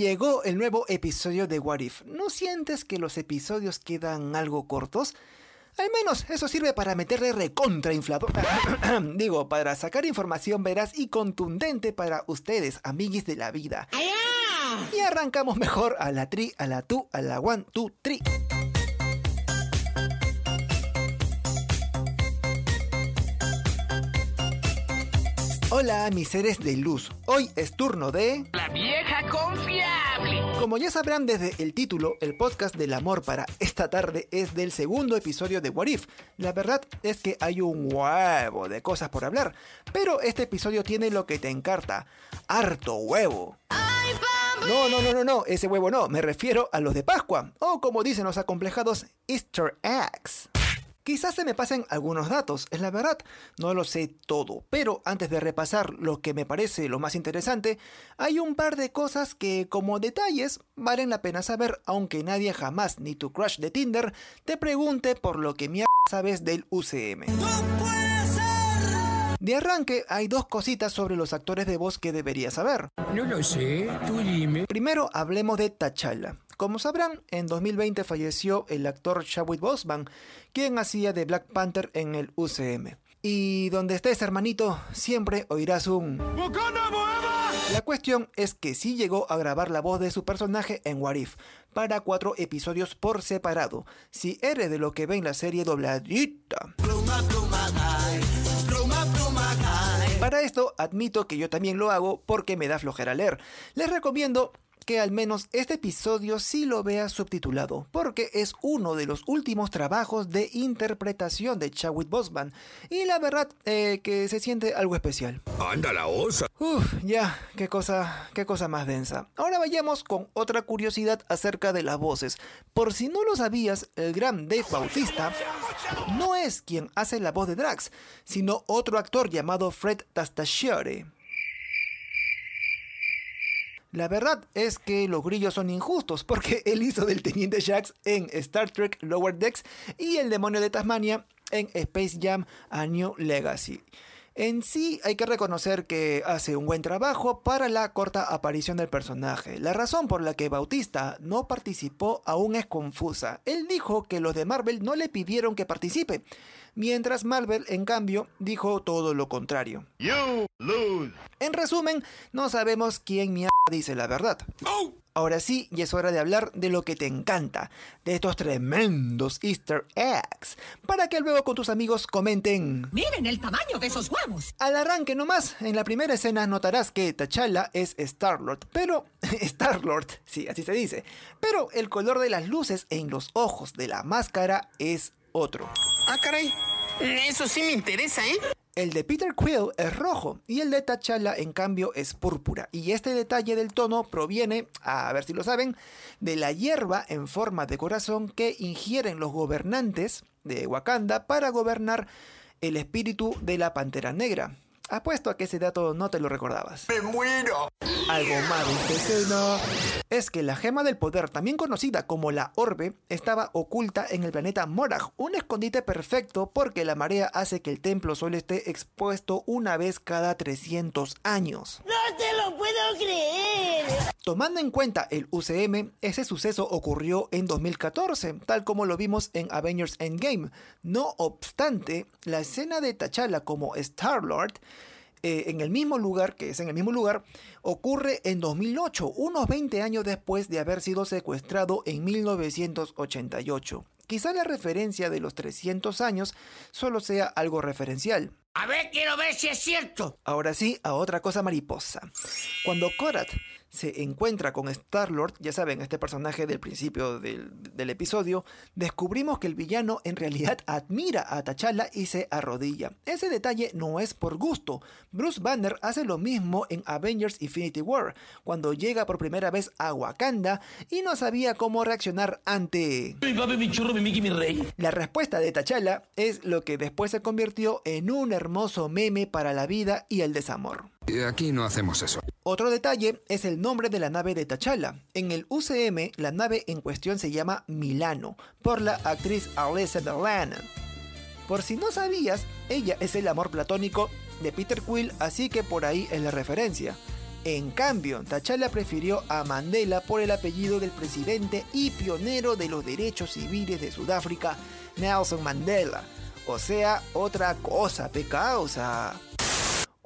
llegó el nuevo episodio de What If. ¿No sientes que los episodios quedan algo cortos? Al menos eso sirve para meterle recontra inflador. Digo, para sacar información veraz y contundente para ustedes, amiguis de la vida. Y arrancamos mejor a la tri, a la tu, a la one, two, tri. Hola, mis seres de luz. Hoy es turno de. La vieja confiable. Como ya sabrán desde el título, el podcast del amor para esta tarde es del segundo episodio de What If. La verdad es que hay un huevo de cosas por hablar, pero este episodio tiene lo que te encarta: harto huevo. No, no, no, no, no, ese huevo no, me refiero a los de Pascua, o como dicen los acomplejados, Easter eggs. Quizás se me pasen algunos datos, es la verdad, no lo sé todo, pero antes de repasar lo que me parece lo más interesante, hay un par de cosas que como detalles valen la pena saber, aunque nadie jamás ni tu crush de Tinder te pregunte por lo que mierda sabes del UCM. De arranque, hay dos cositas sobre los actores de voz que deberías saber. No lo sé, tú dime. Primero, hablemos de T'Challa. Como sabrán, en 2020 falleció el actor Chadwick Boseman, quien hacía de Black Panther en el UCM. Y donde estés, hermanito, siempre oirás un... La cuestión es que sí llegó a grabar la voz de su personaje en What If, para cuatro episodios por separado. Si eres de lo que ven la serie dobladita. Para esto admito que yo también lo hago porque me da flojera leer. Les recomiendo que al menos este episodio sí lo veas subtitulado, porque es uno de los últimos trabajos de interpretación de Chadwick Boseman, y la verdad eh, que se siente algo especial. Anda la osa. Uf, ya, qué cosa, qué cosa más densa. Ahora vayamos con otra curiosidad acerca de las voces. Por si no lo sabías, el gran Dave Bautista no es quien hace la voz de Drax, sino otro actor llamado Fred Tastachiore. La verdad es que los grillos son injustos porque él hizo del Teniente Jax en Star Trek Lower Decks y el demonio de Tasmania en Space Jam A New Legacy. En sí hay que reconocer que hace un buen trabajo para la corta aparición del personaje. La razón por la que Bautista no participó aún es confusa. Él dijo que los de Marvel no le pidieron que participe, mientras Marvel en cambio dijo todo lo contrario. En resumen, no sabemos quién mierda dice la verdad. Ahora sí, y es hora de hablar de lo que te encanta, de estos tremendos Easter eggs, para que luego con tus amigos comenten. Miren el tamaño de esos huevos. Al arranque nomás, en la primera escena notarás que T'Challa es Star-Lord, pero... Star-Lord, sí, así se dice. Pero el color de las luces en los ojos de la máscara es otro. Ah, caray. Eso sí me interesa, ¿eh? El de Peter Quill es rojo y el de T'Challa en cambio es púrpura. Y este detalle del tono proviene, a ver si lo saben, de la hierba en forma de corazón que ingieren los gobernantes de Wakanda para gobernar el espíritu de la Pantera Negra. Apuesto a que ese dato no te lo recordabas. ¡Me muero! Algo más de esta escena es que la gema del poder, también conocida como la Orbe, estaba oculta en el planeta Morag, un escondite perfecto porque la marea hace que el templo solo esté expuesto una vez cada 300 años. ¡No te lo puedo creer! Tomando en cuenta el UCM, ese suceso ocurrió en 2014, tal como lo vimos en Avengers Endgame. No obstante, la escena de T'Challa como Star-Lord eh, en el mismo lugar, que es en el mismo lugar, ocurre en 2008, unos 20 años después de haber sido secuestrado en 1988. Quizá la referencia de los 300 años solo sea algo referencial. A ver, quiero ver si es cierto. Ahora sí, a otra cosa mariposa. Cuando Korat se encuentra con Star-Lord, ya saben, este personaje del principio del, del, episodio, descubrimos que el villano en realidad admira a T'Challa y se arrodilla. Ese detalle no es por gusto. Bruce Banner hace lo mismo en Avengers Infinity War, cuando llega por primera vez a Wakanda y no sabía cómo reaccionar ante... Mi papi, mi churro, mi Mickey, mi rey. La respuesta de T'Challa es lo que después se convirtió en un hermoso meme para la vida y el desamor. Aquí no hacemos eso. Otro detalle es el nombre de la nave de T'Challa. En el UCM, la nave en cuestión se llama Milano, por la actriz Alyssa Delan. Por si no sabías, ella es el amor platónico de Peter Quill, así que por ahí es la referencia. En cambio, T'Challa prefirió a Mandela por el apellido del presidente y pionero de los derechos civiles de Sudáfrica, Nelson Mandela. O sea, otra cosa, sea...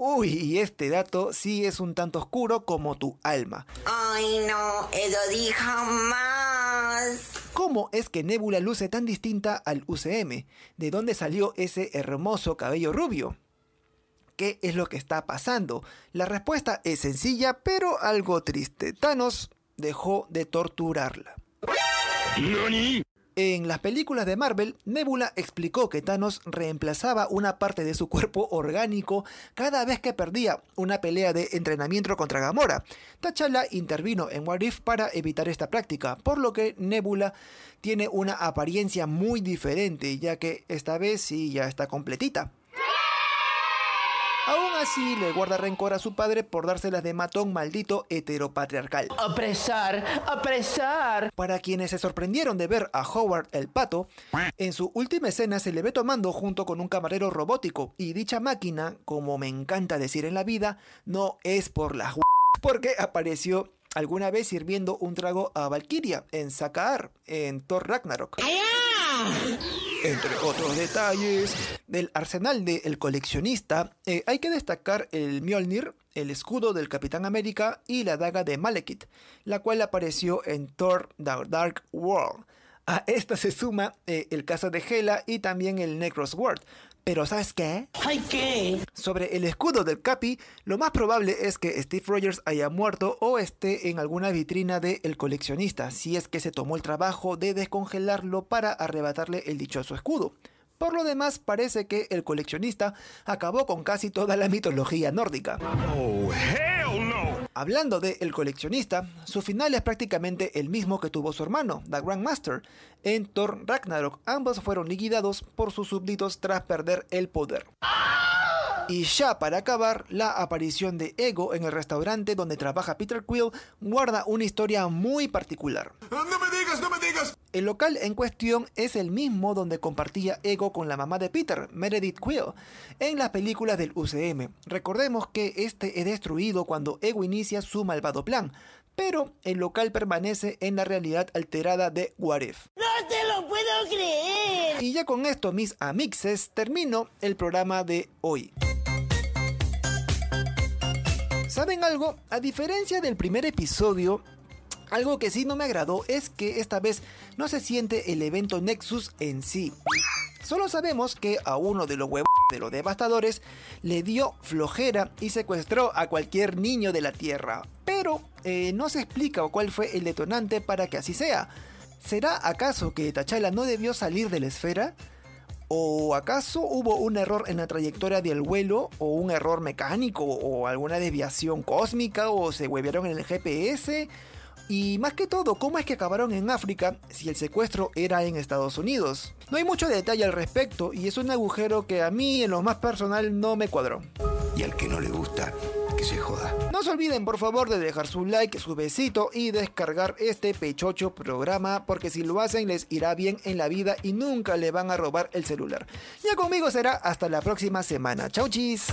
Uy, y este dato sí es un tanto oscuro como tu alma. Ay, no, eso dijo más. ¿Cómo es que Nebula luce tan distinta al UCM? ¿De dónde salió ese hermoso cabello rubio? ¿Qué es lo que está pasando? La respuesta es sencilla, pero algo triste. Thanos dejó de torturarla. En las películas de Marvel, Nebula explicó que Thanos reemplazaba una parte de su cuerpo orgánico cada vez que perdía una pelea de entrenamiento contra Gamora. T'Challa intervino en What If para evitar esta práctica, por lo que Nebula tiene una apariencia muy diferente, ya que esta vez sí ya está completita. Aún así, le guarda rencor a su padre por dárselas de matón maldito heteropatriarcal. Apresar, apresar. Para quienes se sorprendieron de ver a Howard el pato, en su última escena se le ve tomando junto con un camarero robótico y dicha máquina, como me encanta decir en la vida, no es por las porque apareció alguna vez sirviendo un trago a Valkyria en Sakaar, en Thor Ragnarok. Entre otros detalles del arsenal del coleccionista, eh, hay que destacar el Mjolnir, el escudo del Capitán América y la daga de Malekith, la cual apareció en Thor The Dark World. A esta se suma eh, el caso de Hela y también el Necro Sword. Pero ¿sabes qué? ¿Ay qué? Sobre el escudo del Capi, lo más probable es que Steve Rogers haya muerto o esté en alguna vitrina de El coleccionista, si es que se tomó el trabajo de descongelarlo para arrebatarle el dichoso escudo. Por lo demás, parece que el coleccionista acabó con casi toda la mitología nórdica. Hablando de El coleccionista, su final es prácticamente el mismo que tuvo su hermano, The Grandmaster. En Thor Ragnarok, ambos fueron liquidados por sus súbditos tras perder el poder. Y ya para acabar, la aparición de Ego en el restaurante donde trabaja Peter Quill guarda una historia muy particular. ¡No me digas, no me digas! El local en cuestión es el mismo donde compartía Ego con la mamá de Peter, Meredith Quill, en las películas del UCM. Recordemos que este es destruido cuando Ego inicia su malvado plan, pero el local permanece en la realidad alterada de What If. ¡No te lo puedo creer! Y ya con esto, mis amixes, termino el programa de hoy. ¿Saben algo? A diferencia del primer episodio, algo que sí no me agradó es que esta vez no se siente el evento Nexus en sí. Solo sabemos que a uno de los huevos de los devastadores le dio flojera y secuestró a cualquier niño de la Tierra. Pero eh, no se explica cuál fue el detonante para que así sea. ¿Será acaso que T'Challa no debió salir de la esfera? ¿O acaso hubo un error en la trayectoria del vuelo? ¿O un error mecánico? ¿O alguna desviación cósmica? ¿O se huevearon en el GPS? Y más que todo, ¿cómo es que acabaron en África si el secuestro era en Estados Unidos? No hay mucho detalle al respecto y es un agujero que a mí en lo más personal no me cuadró. Y al que no le gusta, No se olviden por favor de dejar su like, su besito y descargar este pechocho programa porque si lo hacen les irá bien en la vida y nunca le van a robar el celular. Ya conmigo será hasta la próxima semana. Chau chis.